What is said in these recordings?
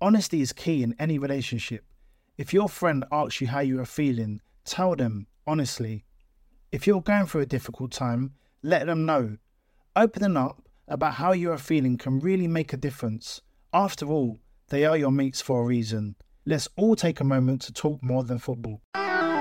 Honesty is key in any relationship. If your friend asks you how you are feeling, tell them honestly. If you're going through a difficult time, let them know. Opening up about how you are feeling can really make a difference. After all, they are your mates for a reason. Let's all take a moment to talk more than football.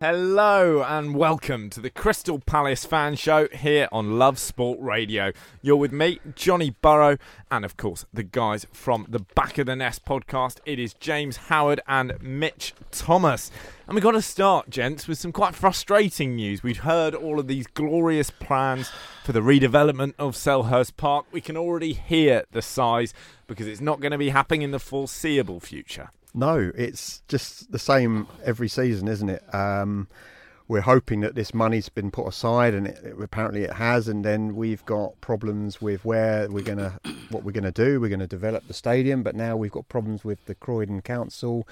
Hello and welcome to the Crystal Palace fan show here on Love Sport Radio. You're with me, Johnny Burrow, and of course the guys from the Back of the Nest podcast. It is James Howard and Mitch Thomas. And we've got to start, gents, with some quite frustrating news. We've heard all of these glorious plans for the redevelopment of Selhurst Park. We can already hear the sighs because it's not going to be happening in the foreseeable future. No, it's just the same every season, isn't it? Um, we're hoping that this money's been put aside, and it, it, apparently it has. And then we've got problems with where we're gonna, what we're gonna do. We're gonna develop the stadium, but now we've got problems with the Croydon Council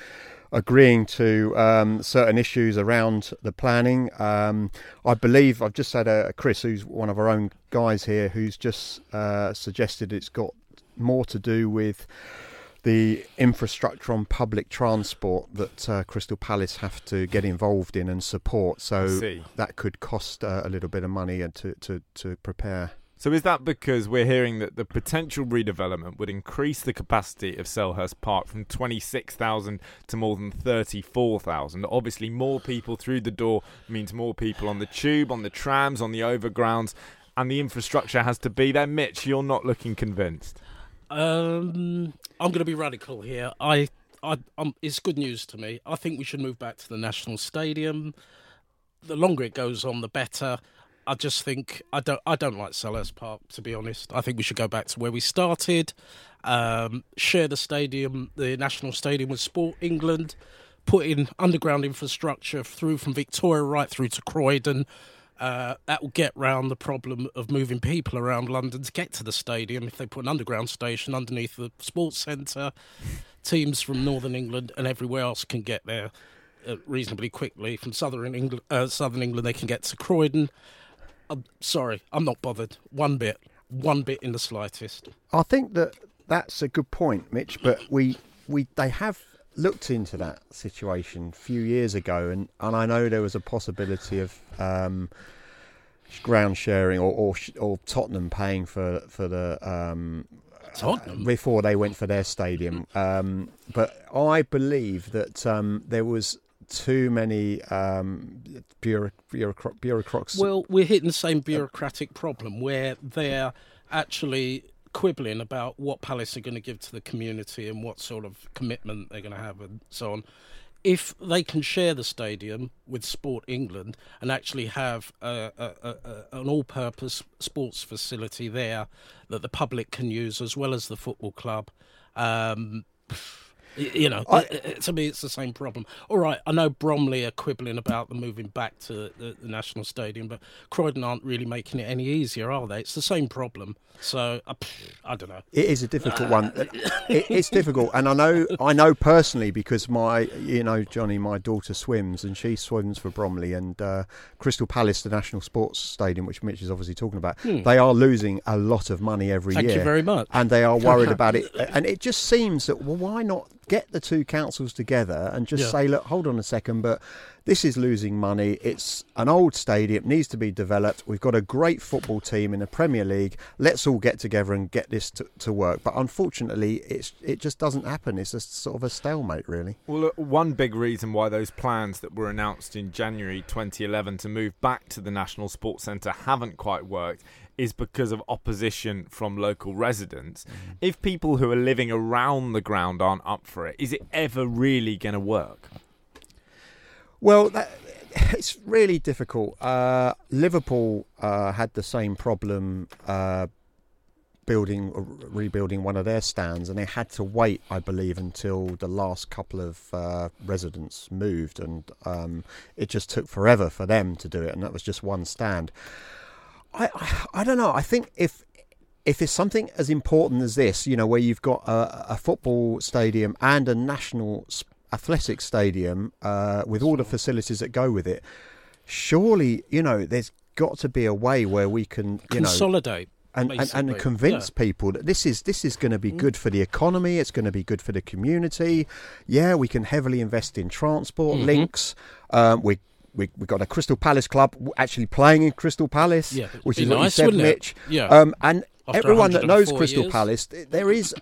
agreeing to um, certain issues around the planning. Um, I believe I've just had a Chris, who's one of our own guys here, who's just uh, suggested it's got more to do with the infrastructure on public transport that uh, Crystal Palace have to get involved in and support. So that could cost uh, a little bit of money to, to, to prepare. So is that because we're hearing that the potential redevelopment would increase the capacity of Selhurst Park from 26,000 to more than 34,000? Obviously, more people through the door means more people on the tube, on the trams, on the overgrounds, and the infrastructure has to be there. Mitch, you're not looking convinced. Um, I'm going to be radical here. I, I, um, it's good news to me. I think we should move back to the National Stadium. The longer it goes on, the better. I just think I don't. I don't like Selhurst Park to be honest. I think we should go back to where we started. Um, share the stadium, the National Stadium with Sport England. Put in underground infrastructure through from Victoria right through to Croydon uh, that will get round the problem of moving people around London to get to the stadium. If they put an underground station underneath the sports centre, teams from Northern England and everywhere else can get there uh, reasonably quickly. From Southern England, uh, Southern England, they can get to Croydon. I'm sorry, I'm not bothered one bit, one bit in the slightest. I think that that's a good point, Mitch. But we we they have looked into that situation a few years ago, and, and I know there was a possibility of um, ground sharing or, or, or Tottenham paying for for the um, Tottenham before they went for their stadium. Um, but I believe that um, there was too many um, bureaucrats. bureaucrats. Well, we're hitting the same bureaucratic problem where they're actually quibbling about what Palace are going to give to the community and what sort of commitment they're going to have and so on. If they can share the stadium with Sport England and actually have a, a, a, an all-purpose sports facility there that the public can use as well as the football club, um, You know, I- uh, uh, to me, it's the same problem. All right, I know Bromley are quibbling about the moving back to the, the National Stadium, but Croydon aren't really making it any easier, are they? It's the same problem. So, uh, pff, I don't know. It is a difficult one. It, it's difficult, and I know I know personally because my you know Johnny, my daughter swims, and she swims for Bromley and uh, Crystal Palace, the National Sports Stadium, which Mitch is obviously talking about. They are losing a lot of money every Hmm. Thank year. you very much. and they are worried about it. And it just seems that well, why not get the two councils together and just Yeah. say, look, hold on a second, but this is losing money. It's an old stadium, needs to be developed. We've got a great football team in the Premier League. Let's all get together and get this to, to work. But unfortunately, it's it just doesn't happen. It's just sort of a stalemate, really. Well, look, one big reason why those plans that were announced in January 2011 to move back to the National Sports Centre haven't quite worked is because of opposition from local residents. If people who are living around the ground aren't up for it, is it ever really going to work? Well, that, it's really difficult. Uh, Liverpool uh, had the same problem uh, building, rebuilding one of their stands, and they had to wait, I believe, until the last couple of uh, residents moved, and um, it just took forever for them to do it, and that was just one stand. I, I, I don't know. I think if if it's something as important as this, you know, where you've got a, a football stadium and a national athletics stadium uh, with all the facilities that go with it, surely, you know, there's got to be a way where we can, you know, Consolidate. and, and, and basically. convince people that this is this is going to be good for the economy. It's going to be good for the community. Yeah, we can heavily invest in transport Mm-hmm. links. Um, we. We, we got a Crystal Palace club actually playing in Crystal Palace, Yeah, which is what you said, it? Mitch. Yeah. Um, and After everyone that knows Crystal years. Palace, there is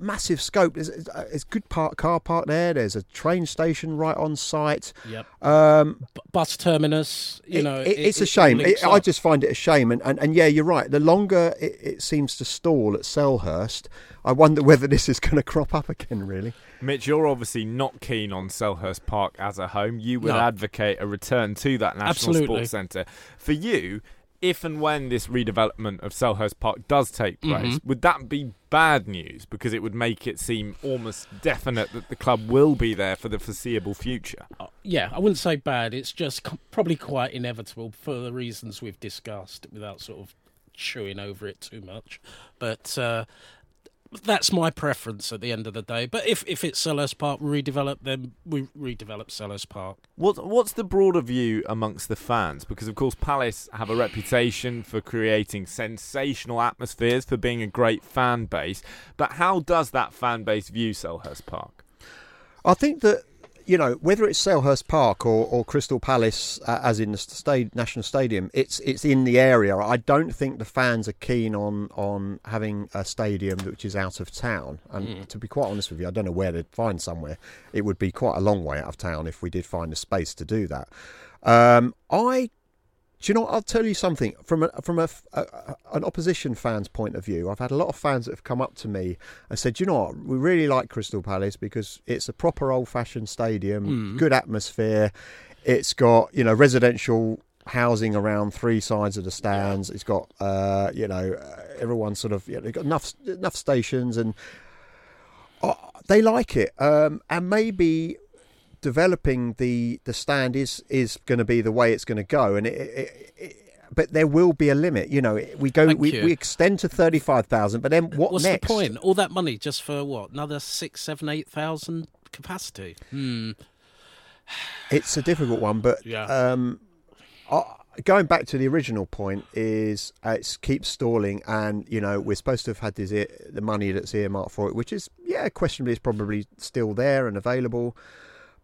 massive scope. There's, there's good park, car park there. There's a train station right on site. Yep. Um, B- bus terminus, you it- know. it- it- it's a shame. links It, I just find it a shame. And, and, and yeah, you're right. The longer it, it seems to stall at Selhurst, I wonder whether this is going to crop up again. Really, Mitch, you're obviously not keen on Selhurst Park as a home. You would No. advocate a return to that National Absolutely. Sports Centre. For you, if and when this redevelopment of Selhurst Park does take place, Mhm. would that be bad news? Because it would make it seem almost definite that the club will be there for the foreseeable future. Uh, yeah, I wouldn't say bad. It's just c- probably quite inevitable for the reasons we've discussed without sort of chewing over it too much. But uh, that's my preference at the end of the day. But if, if it's Selhurst Park redeveloped, then we redevelop Selhurst Park. What, what's the broader view amongst the fans? Because, of course, Palace have a reputation for creating sensational atmospheres, for being a great fan base. But how does that fan base view Selhurst Park? I think that you know whether it's Selhurst Park or, or Crystal Palace, uh, as in the National Stadium, it's it's in the area. I don't think the fans are keen on on having a stadium which is out of town. And to be quite honest with you, I don't know where they'd find somewhere. It would be quite a long way out of town if we did find a space to do that. Um, I do you know what? I'll tell you something from a, from a, a, an opposition fan's point of view. I've had a lot of fans that have come up to me and said, "You know what? We really like Crystal Palace because it's a proper old-fashioned stadium, good atmosphere. It's got you know residential housing around three sides of the stands. It's got uh, you know uh, everyone sort of you know, they've got enough enough stations and." uh, They like it, um, and maybe developing the the stand is is going to be the way it's going to go and it, it, it, but there will be a limit you know we go we, we extend to 35,000 but then what What's next the point? All that money just for what? Another six, seven, eight thousand capacity? Hmm. it's a difficult one but Yeah. um I, going back to the original point is uh, it keeps stalling and you know we're supposed to have had this, the money that's earmarked for it which is yeah questionably is probably still there and available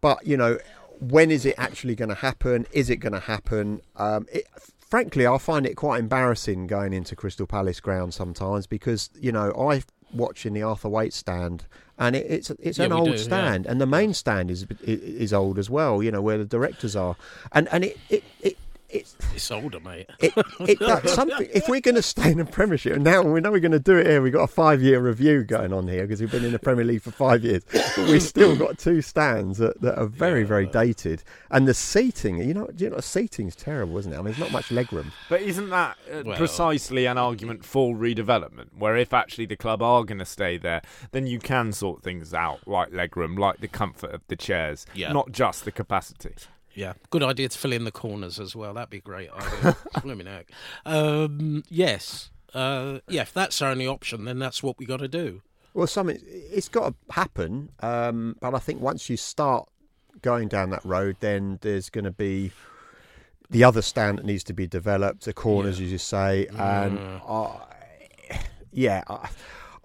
but you know when is it actually going to happen? Is it going to happen? Um, it, frankly i find it quite embarrassing going into crystal palace ground sometimes because you know i watch in the Arthur Wait stand and it, it's it's Yeah, an old do, yeah. stand and the main stand is is old as well you know where the directors are. And and it it, it it's It's older, mate. it, it that's something. If we're going to stay in the Premiership, and now we know we're going to do it here, we've got a five-year review going on here because we've been in the Premier League for five years. We've still got two stands that, that are very, very dated, and the seating. You know, you know, seating's terrible, isn't it? I mean, there's not much legroom. But isn't that uh, Well- precisely an argument for redevelopment? Where if actually the club are going to stay there, then you can sort things out, like legroom, like the comfort of the chairs, Yeah. not just the capacity. Yeah, good idea to fill in the corners as well. That'd be great idea. Flipping heck. Um, yes. Uh, yeah, if that's our only option, then that's what we got to do. Well, something it's got to happen, um, but I think once you start going down that road, then there's going to be the other stand that needs to be developed, the corners, as you say, and I yeah, I,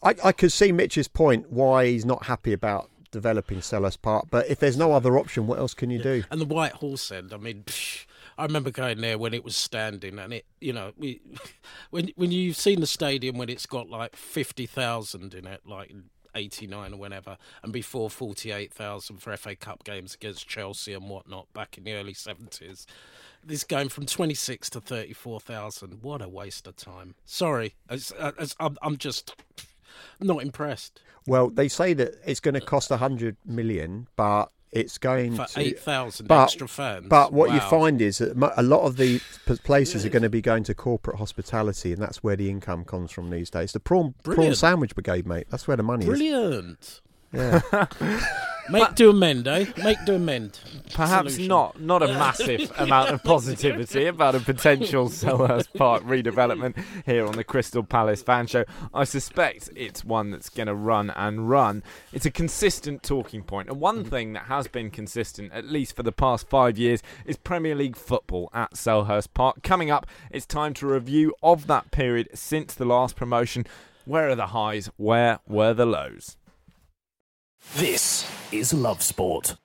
I, I could see Mitch's point why he's not happy about developing Selhurst Park, but if there's no other option, what else can you do? And the White Horse End, I mean, psh, I remember going there when it was standing, and it, you know, we, when when you've seen the stadium when it's got like fifty thousand in it, like '89 or whenever, and before forty-eight thousand for FA Cup games against Chelsea and whatnot back in the early seventies. This going from twenty-six to thirty-four thousand. What a waste of time. Sorry, as, as, uh, I'm, I'm just not impressed. Well, they say that it's going to cost a hundred million, but it's going For to 8,000 but- extra fans. But what you find is that a lot of the places are going to be going to corporate hospitality, and that's where the income comes from these days. The prawn prawn sandwich brigade, mate. That's where the money Brilliant. is. Brilliant. Yeah. Make do amend, eh? Make do amend. Perhaps Solution. not not a massive amount of positivity about a potential Selhurst Park redevelopment here on the Crystal Palace fan show. I suspect it's one that's going to run and run. It's a consistent talking point. point, and one thing that has been consistent, at least for the past five years, is Premier League football at Selhurst Park. Coming up, it's time to review of that period since the last promotion. Where are the highs? Where were the lows? This is Love Sport.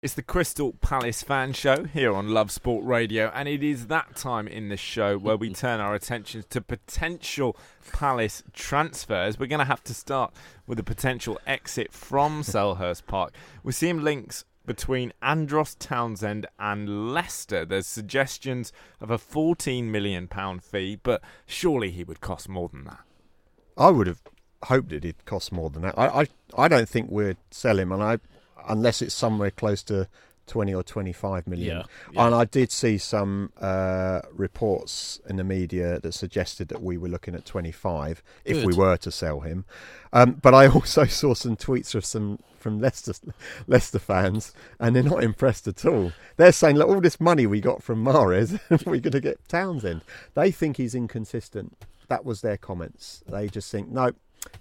It's the Crystal Palace fan show here on Love Sport Radio, and it is that time in the show where we turn our attentions to potential Palace transfers. We're going to have to start with a potential exit from Selhurst Park. We're seeing links between Andros Townsend and Leicester. There's suggestions of a £14 million fee, but surely he would cost more than that. I would have hoped it would cost more than that. I, I, I don't think we'd sell him, and I unless it's somewhere close to twenty or twenty-five million. Yeah, yeah. And I did see some uh, reports in the media that suggested that we were looking at twenty-five if we were to sell him. Um, but I also saw some tweets of some from Leicester Leicester fans, and they're not impressed at all. They're saying, "Look, all this money we got from Mahrez, we're going to get Townsend." They think he's inconsistent. That was their comments. They just think, no,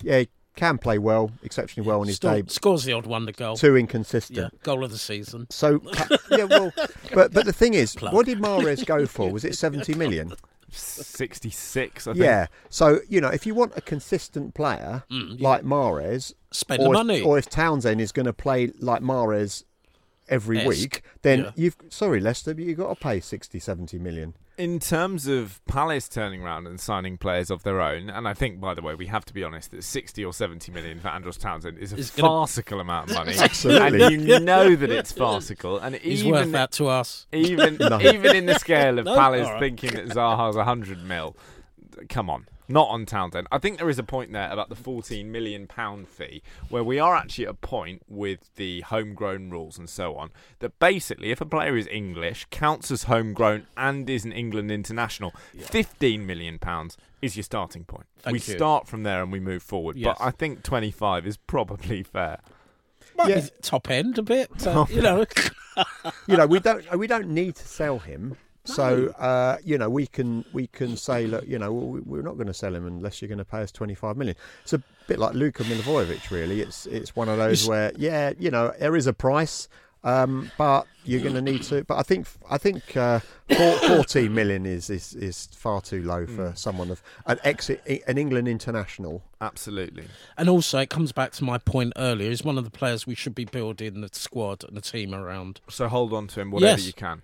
yeah, he can play well, exceptionally well on his Still day. scores the odd wonder goal. Too inconsistent. Yeah, goal of the season. So yeah, well, but but the thing is, Plug. what did Mahrez go for? Was it seventy million? 66, I think. Yeah. So you know, if you want a consistent player mm, like Mahrez, Spend or the if, money. or if Townsend is going to play like Mahrez every Esque, week, then yeah. you've sorry Leicester, but you've got to pay 60, 70 million. In terms of Palace turning around and signing players of their own, and I think, by the way, we have to be honest that 60 or 70 million for Andros Townsend is a It's gonna- farcical amount of money. Absolutely. And you know that it's farcical. And He's even, worth that to us. even, No. even in the scale of No? Palace All right. thinking that Zaha's 100 mil, come on. Not on Townsend. I think there is a point there about the 14 million pound fee where we are actually at a point with the homegrown rules and so on that basically if a player is English, counts as homegrown and is an England international, 15 million pounds is your starting point. Thank we you. start from there and we move forward. Yes. But I think 25 is probably fair. Might Yeah. be top end a bit, uh, but, you know. you know, we don't we don't need to sell him. So uh, you know, we can we can say, look, you know, we- we're not going to sell him unless you're going to pay us 25 million. It's a bit like Luka Milivojevic, really. It's it's one of those where, yeah, you know, there is a price, um, but you're going to need to. But I think I think uh, 14 million is, is is far too low for someone of an exit an England international. Absolutely. And also, it comes back to my point earlier. He's one of the players we should be building the squad and the team around. So hold on to him whatever Yes. you can.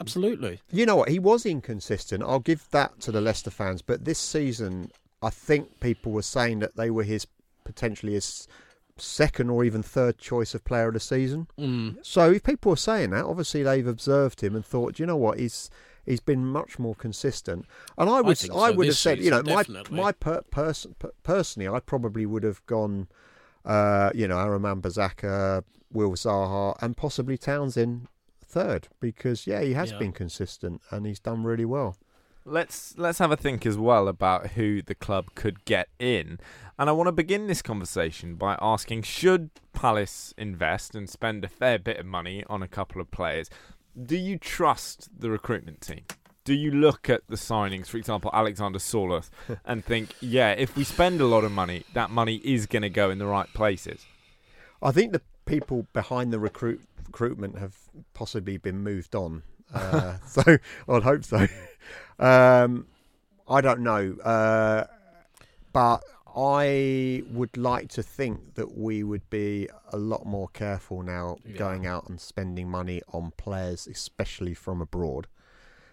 Absolutely. You know what? He was inconsistent. I'll give that to the Leicester fans. But this season, I think people were saying that they were his potentially his second or even third choice of player of the season. Mm. So if people were saying that, obviously they've observed him and thought, "Do you know what? He's he's been much more consistent. And I would, I, so would have this said, you know, season, my my per, personally, I probably would have gone, uh, you know, Aaron Wan-Bissaka, Will Zaha, and possibly Townsend third because yeah, he has Yeah. been consistent and he's done really well. Let's let's have a think as well about who the club could get in. And I want to begin this conversation by asking should Palace invest and spend a fair bit of money on a couple of players? Do you trust the recruitment team? Do you look at the signings, for example, Alexander Sørloth, and think, yeah, if we spend a lot of money, that money is going to go in the right places? I think the people behind the recruit recruitment have possibly been moved on. Uh, so I'd hope so. Um, I don't know, uh, but I would like to think that we would be a lot more careful now Yeah. going out and spending money on players, especially from abroad.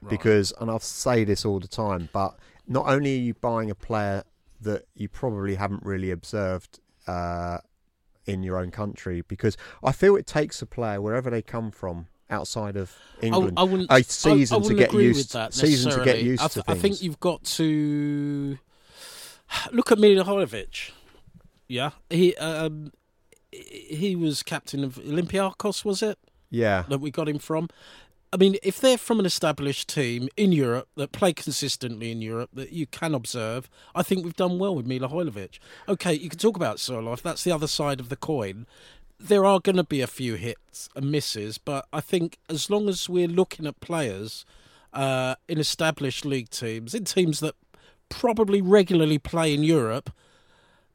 Because, and I'll say this all the time, but not only are you buying a player that you probably haven't really observed uh, in your own country, because I feel it takes a player wherever they come from outside of England I, I wouldn't, a season I, I to get used that season to get used I, to things. I think you've got to look at Milivojevic. Yeah, he um, he was captain of Olympiacos, was it yeah, that we got him from? I mean, if they're from an established team in Europe that play consistently in Europe that you can observe, I think we've done well with Milivojevic. Okay, you can talk about Sørloth. That's the other side of the coin. There are going to be a few hits and misses, but I think as long as we're looking at players uh, in established league teams, in teams that probably regularly play in Europe,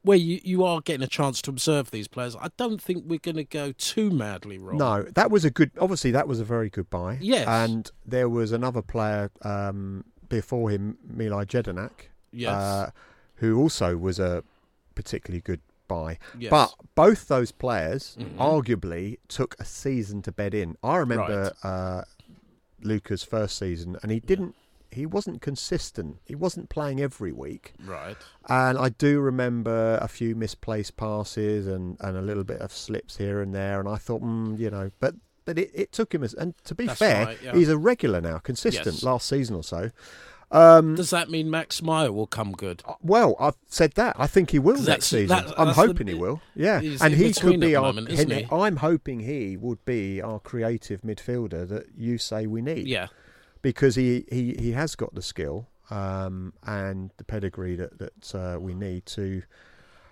where you, you are getting a chance to observe these players, I don't think we're going to go too madly wrong. No, that was a good. Obviously, that was a very good buy. Yes. and there was another player um, before him, Mile Jedinak, Yes. uh, who also was a particularly good buy. Yes. But both those players Mhm. arguably took a season to bed in. I remember uh, Luka's first season, and he didn't. He wasn't consistent. He wasn't playing every week. Right. And I do remember a few misplaced passes and, and a little bit of slips here and there. And I thought, mm, you know, but but it, it took him. As, and to be That's fair, right, yeah. he's a regular now, consistent. Yes. Last season or so. Um, Does that mean Max Meyer will come good? well, I've said that. I think he will next season. that- I'm that's the- hoping he will. Yeah, and he could be our. moment, he? I'm hoping he would be our creative midfielder that you say we need. Yeah. Because he, he, he has got the skill um, and the pedigree that that uh, we need to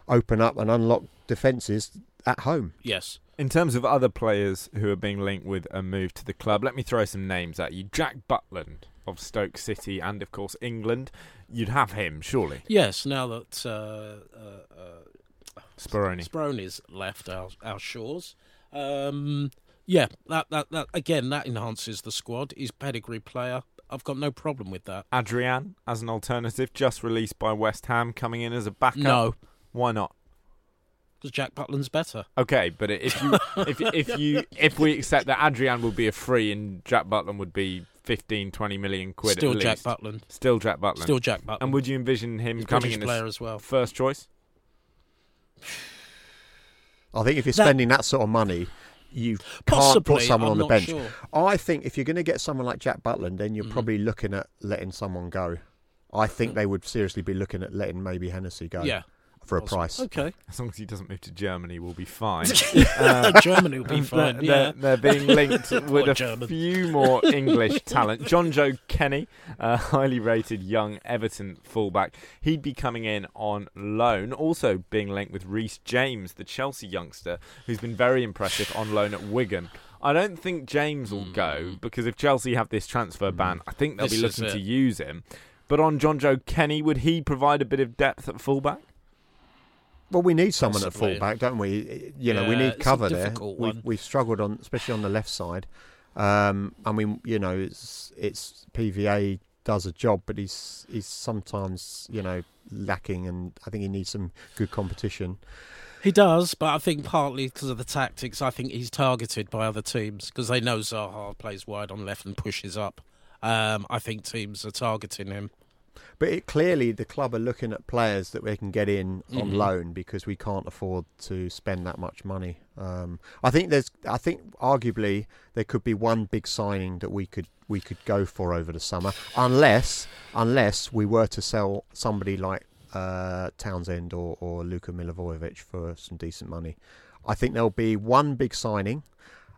open up and unlock defences at home. Yes. In terms of other players who are being linked with a move to the club, let me throw some names at you. Jack Butland of Stoke City and, of course, England. You'd have him, surely. Yes. Now that uh, uh, uh, Speroni. Speroni's left our our shores, um, yeah, that, that that again that enhances the squad. He's pedigree player. I've got no problem with that. Adrian as an alternative, just released by West Ham, coming in as a backup. No, Why not? because Jack Butland's better. Okay, but if you if if you if we accept that Adrian would be a free and Jack Butland would be 15, 20 million quid Still at Jack least. Butland. Still Jack Butland. Still Jack Butland. and would you envision him He's a coming British in player as as well. first choice? I think if you're That- spending that sort of money, you can't put someone I'm on the bench. sure. I think if you're going to get someone like Jack Butland, then you're Mm. probably looking at letting someone go. I think they would seriously be looking at letting maybe Hennessy go Yeah, for a price. Okay, As long as he doesn't move to Germany, we'll be fine. Uh, Germany will be fine. They're, yeah, they're, they're being linked with a German. few more English talent. Jonjoe Kenny, a highly rated young Everton fullback, he'd be coming in on loan. Also being linked with Reece James, the Chelsea youngster, who's been very impressive on loan at Wigan. I don't think James will go hmm. because if Chelsea have this transfer ban, hmm. I think they'll This be looking to use him. But on Jonjoe Kenny, would he provide a bit of depth at fullback? Well, we need someone Possibly. at fullback, don't we? You know, we Yeah, need it's a cover there. difficult We've, we've struggled on, especially on the left side. Um, I mean, you know, it's it's PVA does a job, but he's he's sometimes you know lacking, and I think he needs some good competition. he does, but I think partly because of the tactics, I think he's targeted by other teams because they know Zaha plays wide on left and pushes up. Um, I think teams are targeting him. But it, clearly, the club are looking at players that they can get in on Mhm. loan because we can't afford to spend that much money. Um, I think there's. I think arguably there could be one big signing that we could we could go for over the summer, unless unless we were to sell somebody like uh, Townsend or, or Luka Milivojevic for some decent money. I think there'll be one big signing,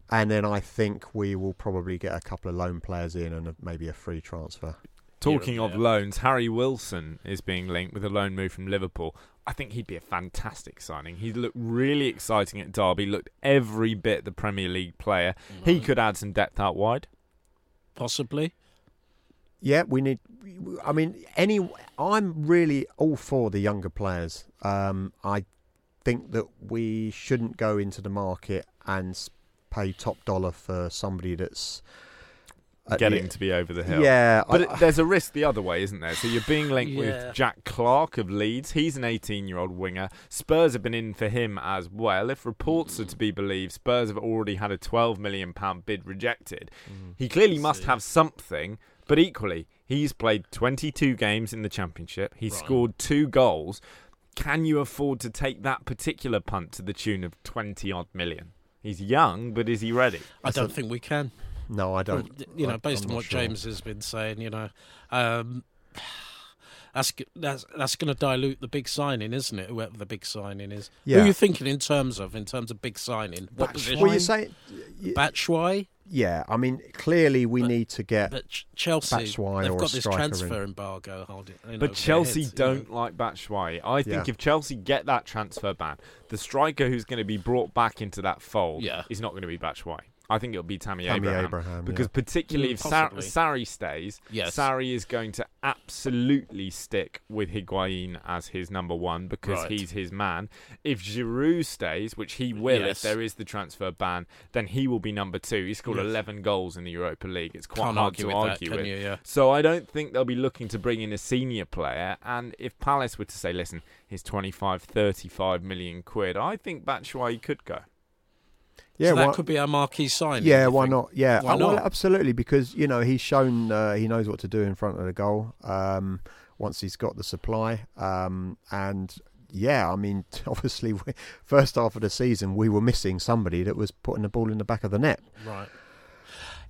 and then I think we will probably get a couple of loan players in and a, maybe a free transfer. Talking of yeah. loans, Harry Wilson is being linked with a loan move from Liverpool. I think he'd be a fantastic signing. He looked really exciting at Derby, looked every bit the Premier League player. He could add some depth out wide. Possibly. Yeah, we need. I mean, any. I'm really all for the younger players. Um, I think that we shouldn't go into the market and pay top dollar for somebody that's at the- Getting to be over the hill. Yeah, But I- it, there's a risk the other way, isn't there? So you're being linked Yeah. with Jack Clarke of Leeds. He's an 18 year old winger. Spurs have been in for him as well. If reports are to be believed, Spurs have already had a 12 million pound bid rejected. Mm. He clearly must have something, but equally, he's played 22 games in the Championship. He scored two goals. Can you afford to take that particular punt to the tune of 20 odd million? He's young, but is he ready? I don't think we can. No, I don't. Well, you know, I- based I'm on what sure. James has been saying, you know, um, that's that's that's going to dilute the big signing, isn't it? Whoever the big signing is. Who Yeah. are you thinking in terms of in terms of big signing? What position? Well, you say, y- Batshuayi, yeah. I mean, clearly we But- need to get. but Chelsea Batshuayi they've or a got this transfer in. embargo holding. you know, But over Chelsea their heads, you know. don't like Batshuayi. I think Yeah. if Chelsea get that transfer ban, the striker who's going to be brought back into that fold Yeah. is not going to be Batshuayi. I think it'll be Tammy, Tammy Abraham. Abraham, because yeah. particularly Mm, if Sar- possibly. Sarri stays, Yes. Sarri is going to absolutely stick with Higuain as his number one because Right. he's his man. If Giroud stays, which he will Yes. if there is the transfer ban, then he will be number two. He scored Yes. 11 goals in the Europa League. It's quite Can't hard argue to with argue can with. you? Yeah. So I don't think they'll be looking to bring in a senior player. And if Palace were to say, listen, here's 25, 35 million quid, I think Batshuayi could go. Yeah, so that why- could be our marquee signing. Yeah, why think? not? Yeah, Why uh, well, not? absolutely, because you know he's shown uh, he knows what to do in front of the goal. Um, once he's got the supply, um, and yeah, I mean, obviously, we, first half of the season we were missing somebody that was putting the ball in the back of the net. Right.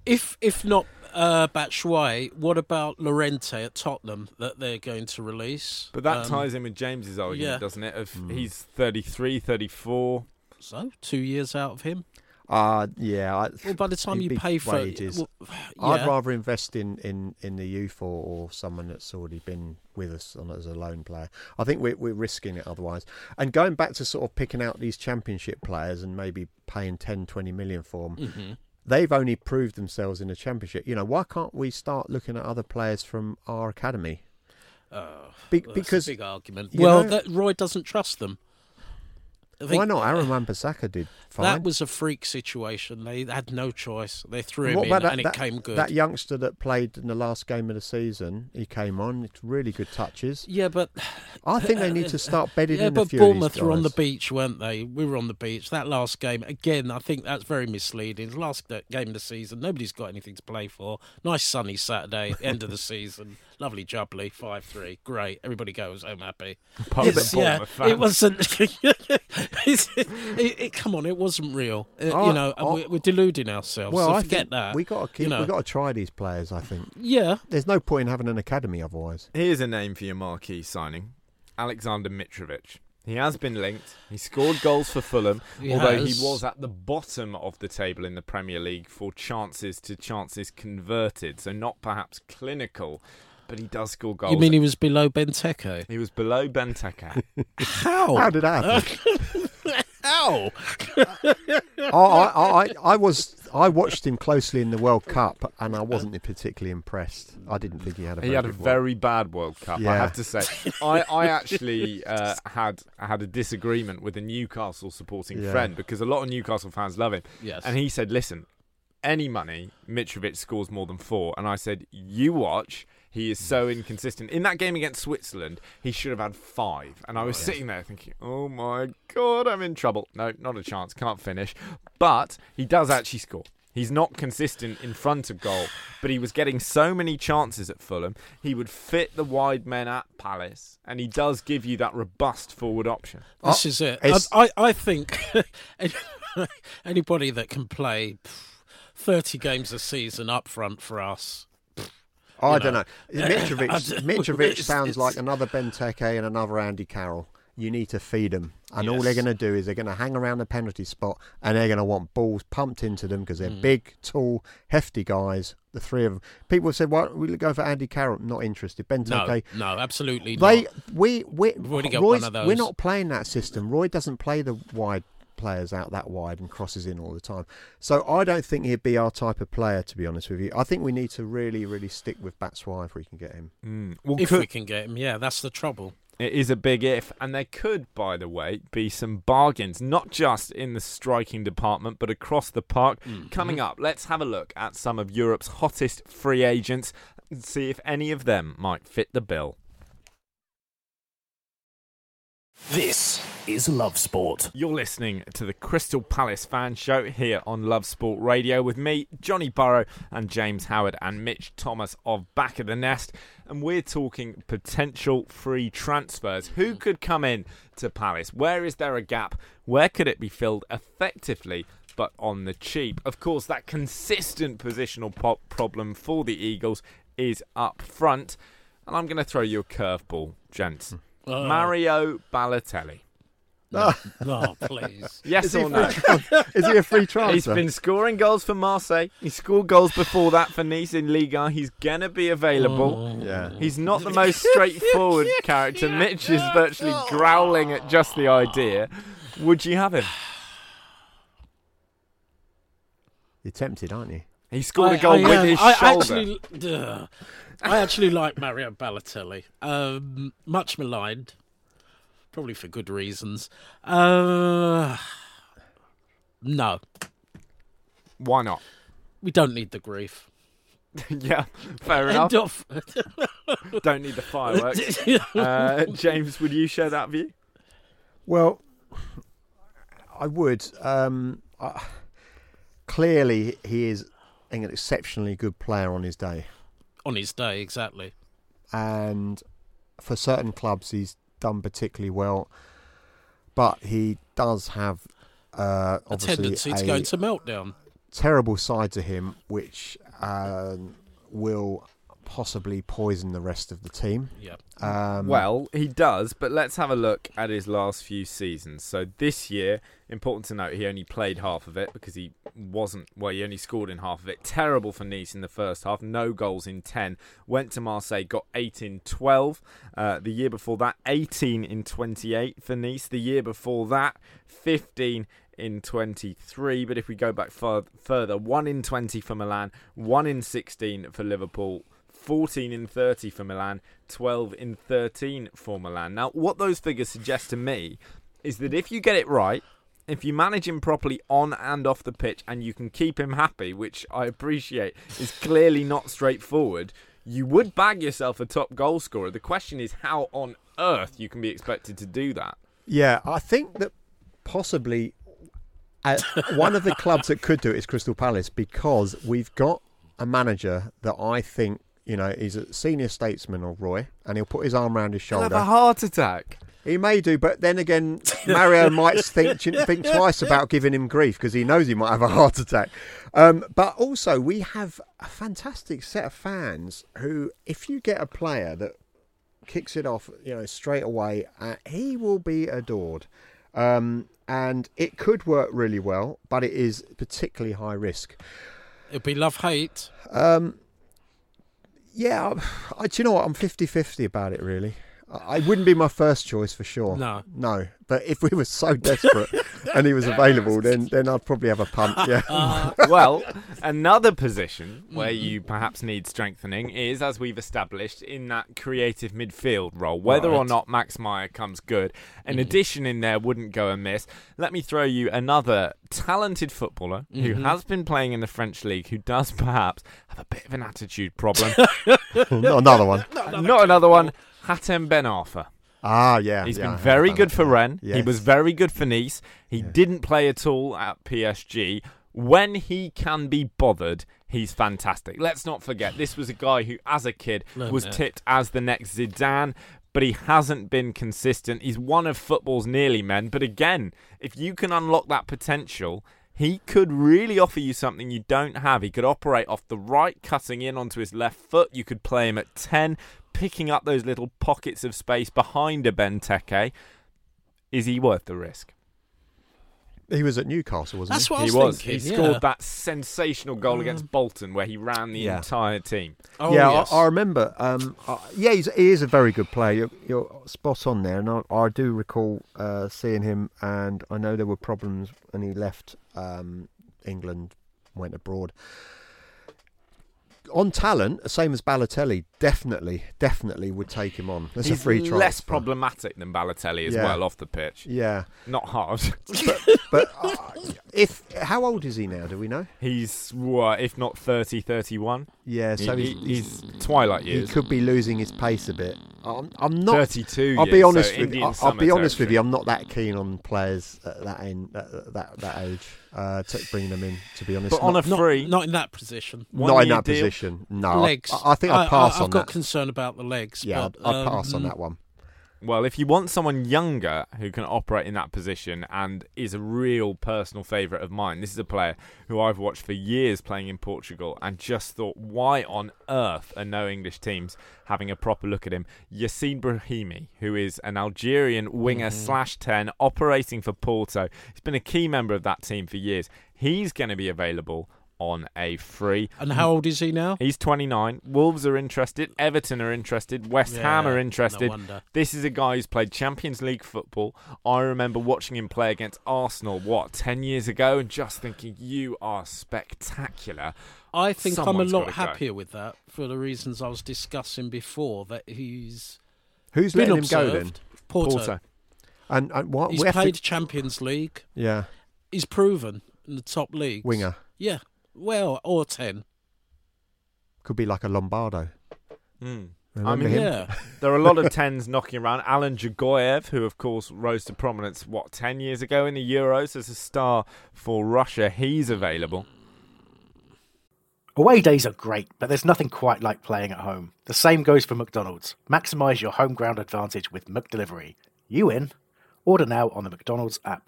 If if not uh, Batshuayi, what about Llorente at Tottenham that they're going to release? But that Um, ties in with James's argument, yeah. doesn't it? Of Hmm. he's 33, 34. So two years out of him. Uh yeah, I, Well, by the time you pay for wages. well, I'd rather invest in, in, in the youth or, or someone that's already been with us on, as a loan player. I think we're, we're risking it otherwise. And going back to sort of picking out these championship players and maybe paying 10, 20 million for them, Mhm. they've only proved themselves in the championship. You know, why can't we start looking at other players from our academy? Oh, Be- that's because a big argument. Well, know- that, Roy doesn't trust them. I why not? Aaron Wan-Bissaka did fine. That was a freak situation. They had no choice. They threw him what in, that, and it that, came good. that youngster that played in the last game of the season? He came on. It's really good touches. yeah, but I think they need to start bedding yeah, in a but few of these Bournemouth were on the beach, weren't they? We were on the beach. That last game, again, I think that's very misleading. Last game of the season, nobody's got anything to play for. Nice sunny Saturday, end of the season, lovely jubbly, five three, great. Everybody goes home happy. Apart It's- from yeah, Bournemouth it wasn't. it, it, come on, it wasn't real. Uh, Oh, you know, and oh. we're, we're deluding ourselves. Well, so I forget think that. we got to keep. you know. We got to try these players. I think yeah, there's no point in having an academy otherwise. Here's a name for your marquee signing Alexander Mitrovic. He has been linked. He scored goals for Fulham, He although has. he was at the bottom of the table in the Premier League for chances to chances converted. So not perhaps clinical, but he does score goals. you mean he was below Benteke? he was below Benteke? How? How did that happen? How? I, I, I, I was. I watched him closely in the World Cup, and I wasn't particularly impressed. I didn't think he had a. he Very had a good World- very bad World Cup. I have to say, I, I actually uh, had had a disagreement with a Newcastle supporting Yeah. friend because a lot of Newcastle fans love him, Yes. and he said, "Listen, any money, Mitrovic scores more than four. And I said, "You watch." He is so inconsistent. In that game against Switzerland, he should have had five. And I was sitting there thinking, "Oh my god, I'm in trouble." No, not a chance. Can't finish. But he does actually score. He's not consistent in front of goal, but he was getting so many chances at Fulham. He would fit the wide men at Palace, and he does give you that robust forward option. This is it. Oh, I, I, I think anybody that can play 30 games a season up front for us. I don't know. know. Mitrovic, Mitrovic sounds like another Benteke and another Andy Carroll. You need to feed them, and all they're going to do is they're going to hang around the penalty spot, and they're going to want balls pumped into them because they're Mm. big, tall, hefty guys. The three of them. People have said, "Why don't we go for Andy Carroll?" Not interested. No, Benteke. no, absolutely They, not. We, we, Roy's, we're not playing that system. Roy doesn't play the wide players out that wide and crosses in all the time. So I don't think he'd be our type of player, to be honest with you. I think we need to really, really stick with Batshuayi if we can get him. Mm. Well, If could- we can get him, yeah, that's the trouble. It is a big if, and there could, by the way, be some bargains, not just in the striking department, but across the park. Coming up, let's have a look at some of Europe's hottest free agents and see if any of them might fit the bill. This is Love Sport. You're listening to the Crystal Palace fan show here on Love Sport Radio with me, Johnny Burrow, and James Howard and Mitch Thomas of Back of the Nest. And we're talking potential free transfers. Who could come in to Palace? Where is there a gap? Where could it be filled effectively? But on the cheap. Of course, that consistent positional pop problem for the Eagles is up front. And I'm going to throw you a curveball, gents. Hmm. Oh. Mario Balotelli. Ah. Oh, please. Yes Is he, or no? free is he a free transfer? He's been scoring goals for Marseille. He scored goals before that for Nice in Liga. He's gonna be available. Oh. yeah. He's not the most straightforward character. Mitch is virtually oh. growling at just the idea. Would you have him? You're tempted, aren't you? He scored a I- goal I, with um, his I shoulder. Actually, ugh. I actually like Mario Balotelli. Um, much maligned, probably for good reasons. Uh, no, Why not? we don't need the grief. yeah, fair enough. Of. Don't need the fireworks. Uh, James, would you share that view? Well, I would. Um, I, clearly, he is an exceptionally good player on his day, On his day, exactly. and for certain clubs, he's done particularly well. But he does have uh, A tendency to go into meltdown. terrible side to him, which um, will possibly poison the rest of the team. Yeah. Um, Well, he does, but let's have a look at his last few seasons. So this year, important to note, he only played half of it because he wasn't, well, he only scored in half of it. Terrible for Nice in the first half, no goals in 10. Went to Marseille, got 8 in 12. Uh, the year before that, 18 in 28 for Nice. The year before that, 15 in 23. But if we go back fur- further, 1 in 20 for Milan, 1 in 16 for Liverpool. 14 in 30 for Milan, 12 in 13 for Milan. Now, what those figures suggest to me is that if you get it right, if you manage him properly on and off the pitch and you can keep him happy, which I appreciate is clearly not straightforward, you would bag yourself a top goal scorer. The question is how on earth you can be expected to do that. Yeah, I think that possibly uh, one of the clubs that could do it is Crystal Palace because we've got a manager that I think you know he's a senior statesman of Roy, and he'll put his arm around his He'll have shoulder. a heart attack. He may do, but then again, Mario might think think twice about giving him grief because he knows he might have a heart attack. Um, but also, we have a fantastic set of fans who, if you get a player that kicks it off, you know, straight away, uh, he will be adored. Um, and it could work really well, but it is particularly high risk. It'd be love hate. Um, yeah, I, do you know what? I'm 50 50 about it, really. I, I wouldn't be my first choice for sure. No. No. But if we were so desperate and he was available, then, then I'd probably have a punt. Yeah. Uh, well, another position mm. where you perhaps need strengthening is, as we've established, in that creative midfield role. Whether or not Max Meyer comes good, an mm. addition in there wouldn't go amiss. Let me throw you another talented footballer who mm-hmm. has been playing in the French league, who does perhaps have a bit of an attitude problem. Not another one. Not another one. Hatem Ben Arfa. Ah, yeah. He's yeah, been have very good for Rennes. He Yes. was very good for Nice. He didn't play at all at PSG. When he can be bothered, he's fantastic. Let's not forget, this was a guy who, as a kid, Learned was it. tipped as the next Zidane. but he hasn't been consistent. He's one of football's nearly men, but again, if you can unlock that potential, he could really offer you something you don't have. He could operate off the right, cutting in onto his left foot. You could play him at 10, picking up those little pockets of space behind a Benteke. Is he worth the risk? He was at Newcastle, wasn't That's he? what I he was, was. thinking. he yeah. scored that sensational goal against Bolton where he ran the Yeah. entire team. Oh, yeah, yes. I, I remember. Um, uh, yeah, he's, he is a very good player. You're, you're spot on there, and I, I do recall uh, seeing him. And I know there were problems, and he left um, England, went abroad. On talent, same as Balotelli, definitely, definitely would take him on. As He's a free transfer. less problematic than Balotelli as Yeah. well off the pitch. Yeah, Not hard. but uh, if how old is he now? Do we know? he's, what, if not 30, 31? Yeah, so He- he's, he's twilight years. he could be losing his pace a bit. I'm, I'm not 32 I'll years, be honest so with Indian you. I'll, I'll be honest territory. with you. I'm not that keen on players at that end, that that, that age, uh, to bringing them in. To be honest, But on not, a not, free, not in that position. not in that deal. position. No, legs. I, I think I'd pass I, on I've got that. concern about the legs. yeah, but, I'd, I'd pass on um, that one. Well, if you want someone younger who can operate in that position and is a real personal favourite of mine, this is a player who I've watched for years playing in Portugal and just thought, why on earth are no English teams having a proper look at him? Yassine Brahimi, who is an Algerian winger mm-hmm. slash 10 operating for Porto. He's been a key member of that team for years. He's going to be available on a free. And how old is he now? He's 29. Wolves are interested. Everton are interested. West Ham Yeah, are no interested. wonder. this is a guy who's played Champions League football. I remember watching him play against Arsenal, what, 10 years ago, and just thinking, you are spectacular. I think Someone's I'm a lot gotta go. happier with that for the reasons I was discussing before. That he's Who's been letting him go then? observed. Porto. Porto. And, and what? He's we played to, Champions League. yeah, He's proven in the top leagues. winger Yeah. Well, or ten. could be like a Lombardo. Hmm. Remember mean, him? Yeah. There are a lot of 10s knocking around. Alan Dzagoev, who of course rose to prominence, what, 10 years ago in the Euros as a star for Russia, he's available. Away days are great, but there's nothing quite like playing at home. The same goes for McDonald's. Maximise your home ground advantage with McDelivery. You in? Order now on the McDonald's app.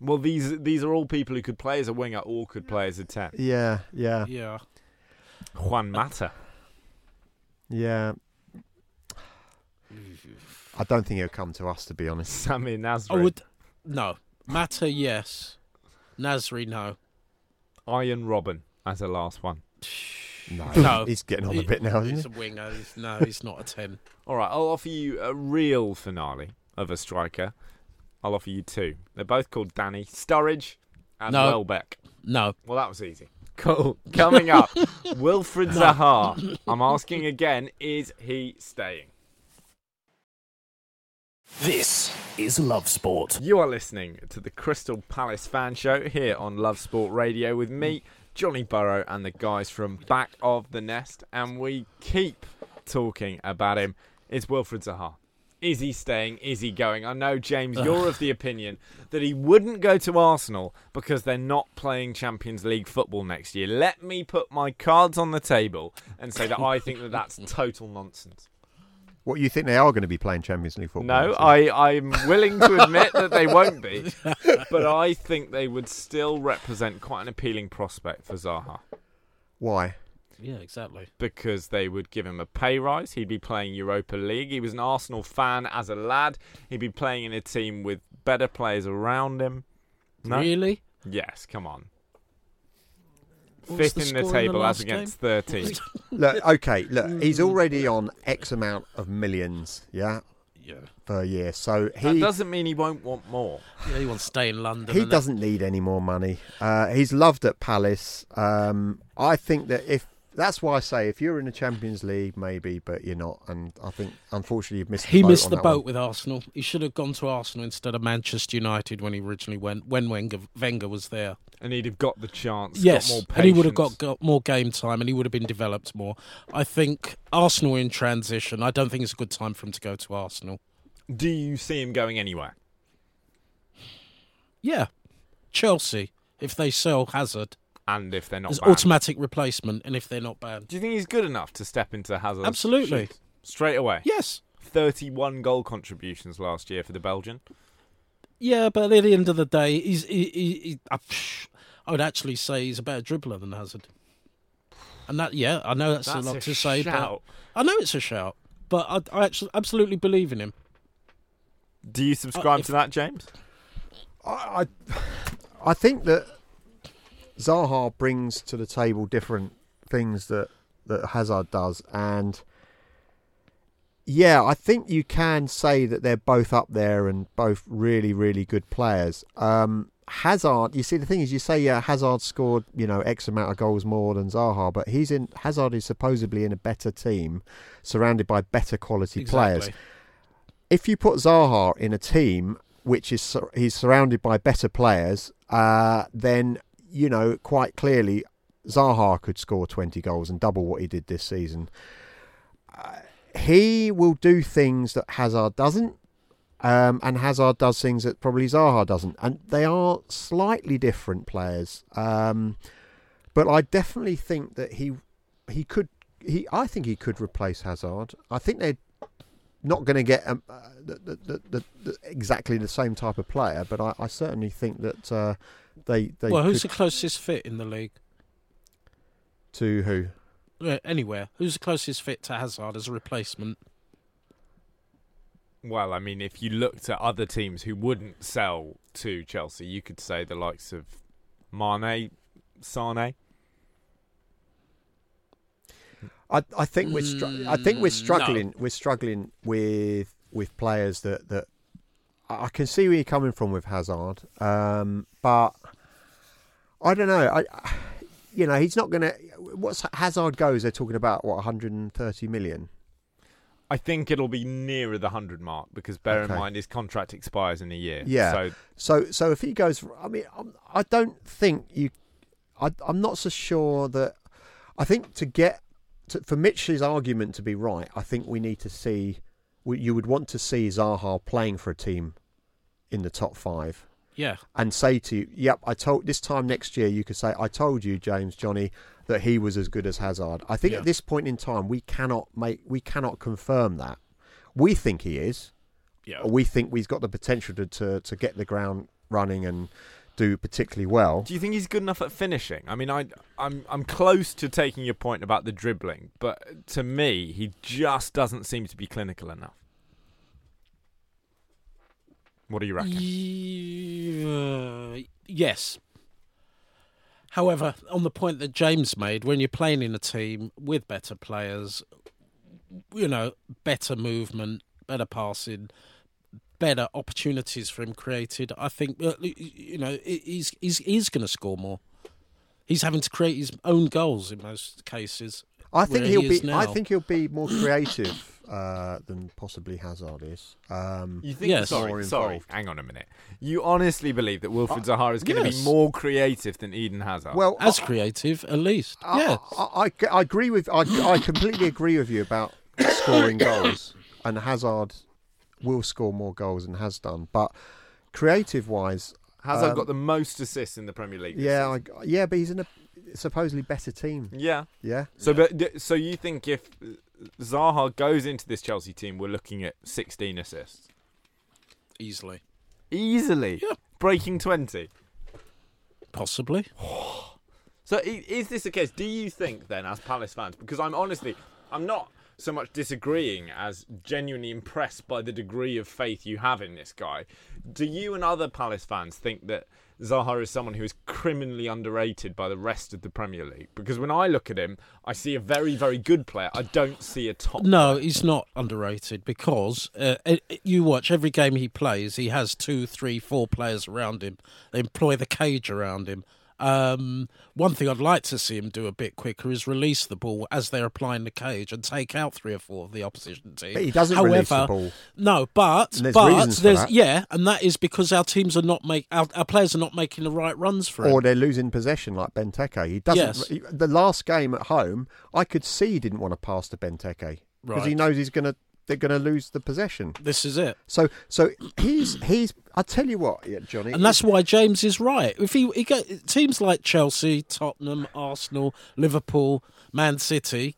Well, these these are all people who could play as a winger or could play as a 10. Yeah, yeah, Yeah. Juan Mata. yeah. I don't think he'll come to us, to be honest. Samir Nasri. I would. No. Mata, yes. Nasri, no. Arjen Robben as a last one. No, No. he's getting on a bit now, He's isn't a winger. He's, no, he's not a 10. All right, I'll offer you a real finale of a striker. I'll offer you two. They're both called Danny Sturridge and No. Welbeck. No. Well, that was easy. Cool. Coming up, Wilfried Zaha. I'm asking again: Is he staying? This is Love Sport. You are listening to the Crystal Palace Fan Show here on Love Sport Radio with me, Johnny Burrow, and the guys from Back of the Nest, and we keep talking about him. It's Wilfried Zaha. Is he staying? Is he going? I know, James, you're of the opinion that he wouldn't go to Arsenal because they're not playing Champions League football next year. Let me put my cards on the table and say that I think that that's total nonsense. What you think they are going to be playing Champions League football? No. I, I'm willing to admit that they won't be, but I think they would still represent quite an appealing prospect for Zaha Why? Yeah, exactly. because they would give him a pay rise. He'd be playing Europa League. He was an Arsenal fan as a lad. He'd be playing in a team with better players around him. No? Really? Yes, come on. What was Fifth in the score table as against game? 13th. Look, okay, look, he's already on X amount of millions, yeah, Yeah, per year. So that he doesn't mean he won't want more. yeah, he wants to stay in London. he doesn't need any more money. Uh, he's loved at Palace. Um, I think that if that's why I say if you're in the Champions League, maybe, but you're not. And I think unfortunately you've missed. He the boat missed on the that boat one. with Arsenal. He should have gone to Arsenal instead of Manchester United when he originally went. When Wenger, Wenger was there, And he'd have got the chance. yes, got more and he would have got, got more game time, and he would have been developed more. I think Arsenal in transition. I don't think it's a good time for him to go to Arsenal. Do you see him going anywhere? Yeah, Chelsea if they sell Hazard And if they're not as banned? automatic replacement, and if they're not banned, Do you think he's good enough to step into Hazard? Absolutely. shoes? Straight away? yes, 31 goal contributions last year for the Belgian. yeah. But at the end of the day, he's he, he, he, I, I would actually say he's a better dribbler than Hazard. And that, yeah, I know that's, That's a lot a to say, shout. but I know it's a shout. But I, I actually absolutely believe in him. Do you subscribe Uh, if- to that, James? I, I, I think that Zaha brings to the table different things that that Hazard does, and yeah, I think you can say that they're both up there and both really, really good players. Um, Hazard, you see, the thing is, you say yeah, Hazard scored you know X amount of goals more than Zaha, but he's in Hazard is supposedly in a better team, surrounded by better quality players if you put Zaha in a team which is he's surrounded by better players, uh, then you know quite clearly Zaha could score 20 goals and double what he did this season. Uh, he will do things that Hazard doesn't, um, and Hazard does things that probably Zaha doesn't, and they are slightly different players. Um, but I definitely think that he he could he I think he could replace Hazard. I think they're not going to get um, uh, the, the, the, exactly the same type of player, but I, I certainly think that uh, they they well, who's could, the closest fit in the league? to who Uh, Anywhere. Who's the closest fit to Hazard as a replacement? Well, I mean, if you looked at other teams who wouldn't sell to Chelsea, you could say the likes of Mane, Sane. I, I think we're str- I think we're Mm, struggling. We're struggling with with players that that I I can see where you're coming from with Hazard, um, but I don't know. I you know he's not going to. What's Hazard goes? They're talking about what 130 million. I think it'll be nearer the 100 mark because bear Okay. in mind his contract expires in a year. Yeah. So So so if he goes, I mean, I'm, I don't think you. I, I'm not so sure that. I think to get to, for Mitch's argument to be right, I think we need to see. You would want to see Zaha playing for a team in the top five Yeah. and say to you, "Yep, I told this time next year." You could say, "I told you, James, Johnny, that he was as good as Hazard." I think Yeah. at this point in time, we cannot make we cannot confirm that. We think he is. Yeah. We think he's got the potential to, to, to get the ground running and do particularly well. do you think he's good enough at finishing? I mean, I, I'm I'm close to taking your point about the dribbling, but to me, he just doesn't seem to be clinical enough. What do you reckon? Yeah, yes. However, on the point that James made, when you're playing in a team with better players, you know, better movement, better passing, better opportunities for him created, I think uh, you know he's he's he's going to score more. He's having to create his own goals in most cases. I think where he'll he be. is I think he'll be more creative uh, than possibly Hazard is. Um, You think? Yes. Sorry, sorry. Hang on a minute. You honestly believe that Wilfried Zaha is going to yes. be more creative than Eden Hazard? well, As I- creative, at least. I, yeah. I, I, I agree with. I, I completely agree with you about scoring goals, and Hazard will score more goals and has done. But creative wise, Hazard um, got the most assists in the Premier League. yeah. I, yeah, but he's in a supposedly better team. yeah. Yeah, So, but so you think if Zaha goes into this Chelsea team, we're looking at 16 assists Easily. easily, Yeah. breaking 20. Possibly. So is this the case? Do you think then, as Palace fans, because I'm honestly, I'm not so much disagreeing as genuinely impressed by the degree of faith you have in this guy. Do you and other Palace fans think that Zaha is someone who is criminally underrated by the rest of the Premier League? Because when I look at him, I see a very, very good player. I don't see a top. No, he's not underrated because uh, you watch every game he plays. He has two, three, four players around him. They employ the cage around him. Um, one thing I'd like to see him do a bit quicker is release the ball as they're applying the cage and take out three or four of the opposition team. But he doesn't However, release the ball. No, but And there's but reasons for there's that. yeah, and that is because our teams are not make our, our players are not making the right runs for him. Or they're losing possession like Benteke. He doesn't. Yes. he- the last game at home, I could see he didn't want to pass to Benteke because he knows he's gonna they're gonna lose the possession. this is it. So so he's he's. I tell you what, yeah, Johnny, And that's why James is right. If he, he go, teams like Chelsea, Tottenham, Arsenal, Liverpool, Man City,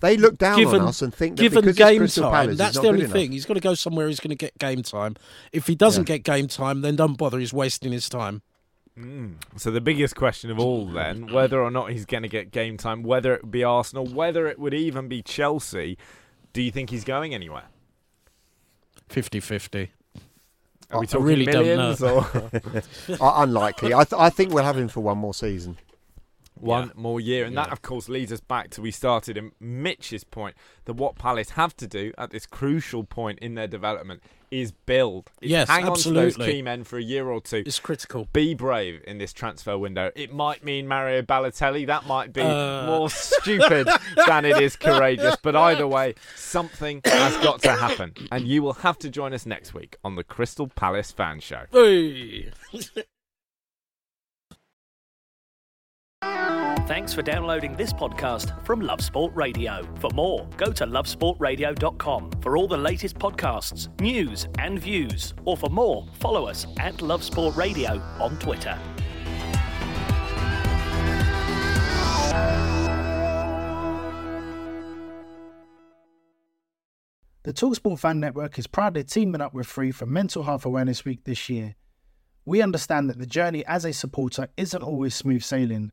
they look down given on us and think that given because game it's Crystal time, Palace, that's the only good enough. thing. He's got to go somewhere. He's going to get game time. If he doesn't get game time, then don't bother. He's wasting his time. Mm. So the biggest question of all, then, whether or not he's going to get game time, whether it would be Arsenal, whether it would even be Chelsea, do you think he's going anywhere? 50-50. Are we I talking really don't millions know. Uh, or unlikely. I, th- I think we'll have him for one more season. One Yeah. more year? And that, of course, leads us back to we started in Mitch's point that what Palace have to do at this crucial point in their development is build. Is Yes, hang on to those key men for a year or two. It's critical. Be brave in this transfer window. It might mean Mario Balotelli. That might be Uh. more stupid than it is courageous. But either way, something has got to happen. And you will have to join us next week on the Crystal Palace Fan Show. Hey. Thanks for downloading this podcast from Love Sport Radio. For more, go to lovesportradio.com for all the latest podcasts, news, and views. Or for more, follow us at Love Sport Radio on Twitter. The Talksport Fan Network is proudly teaming up with Free for Mental Health Awareness Week this year. We understand that the journey as a supporter isn't always smooth sailing,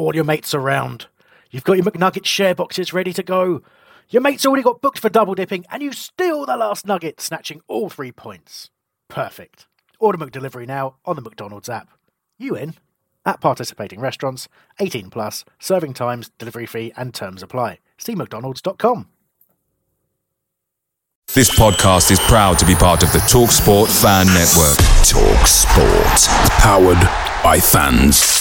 All your mates around. You've got your McNugget share boxes ready to go. Your mate's already got booked for double dipping, and you steal the last nugget, snatching all three points. Perfect. Order McDelivery now on the McDonald's app. You in? At participating restaurants, 18 plus, serving times, delivery fee, and terms apply. See McDonald's.com. This podcast is proud to be part of the TalkSport Fan Network. Talk Sport. Powered by fans.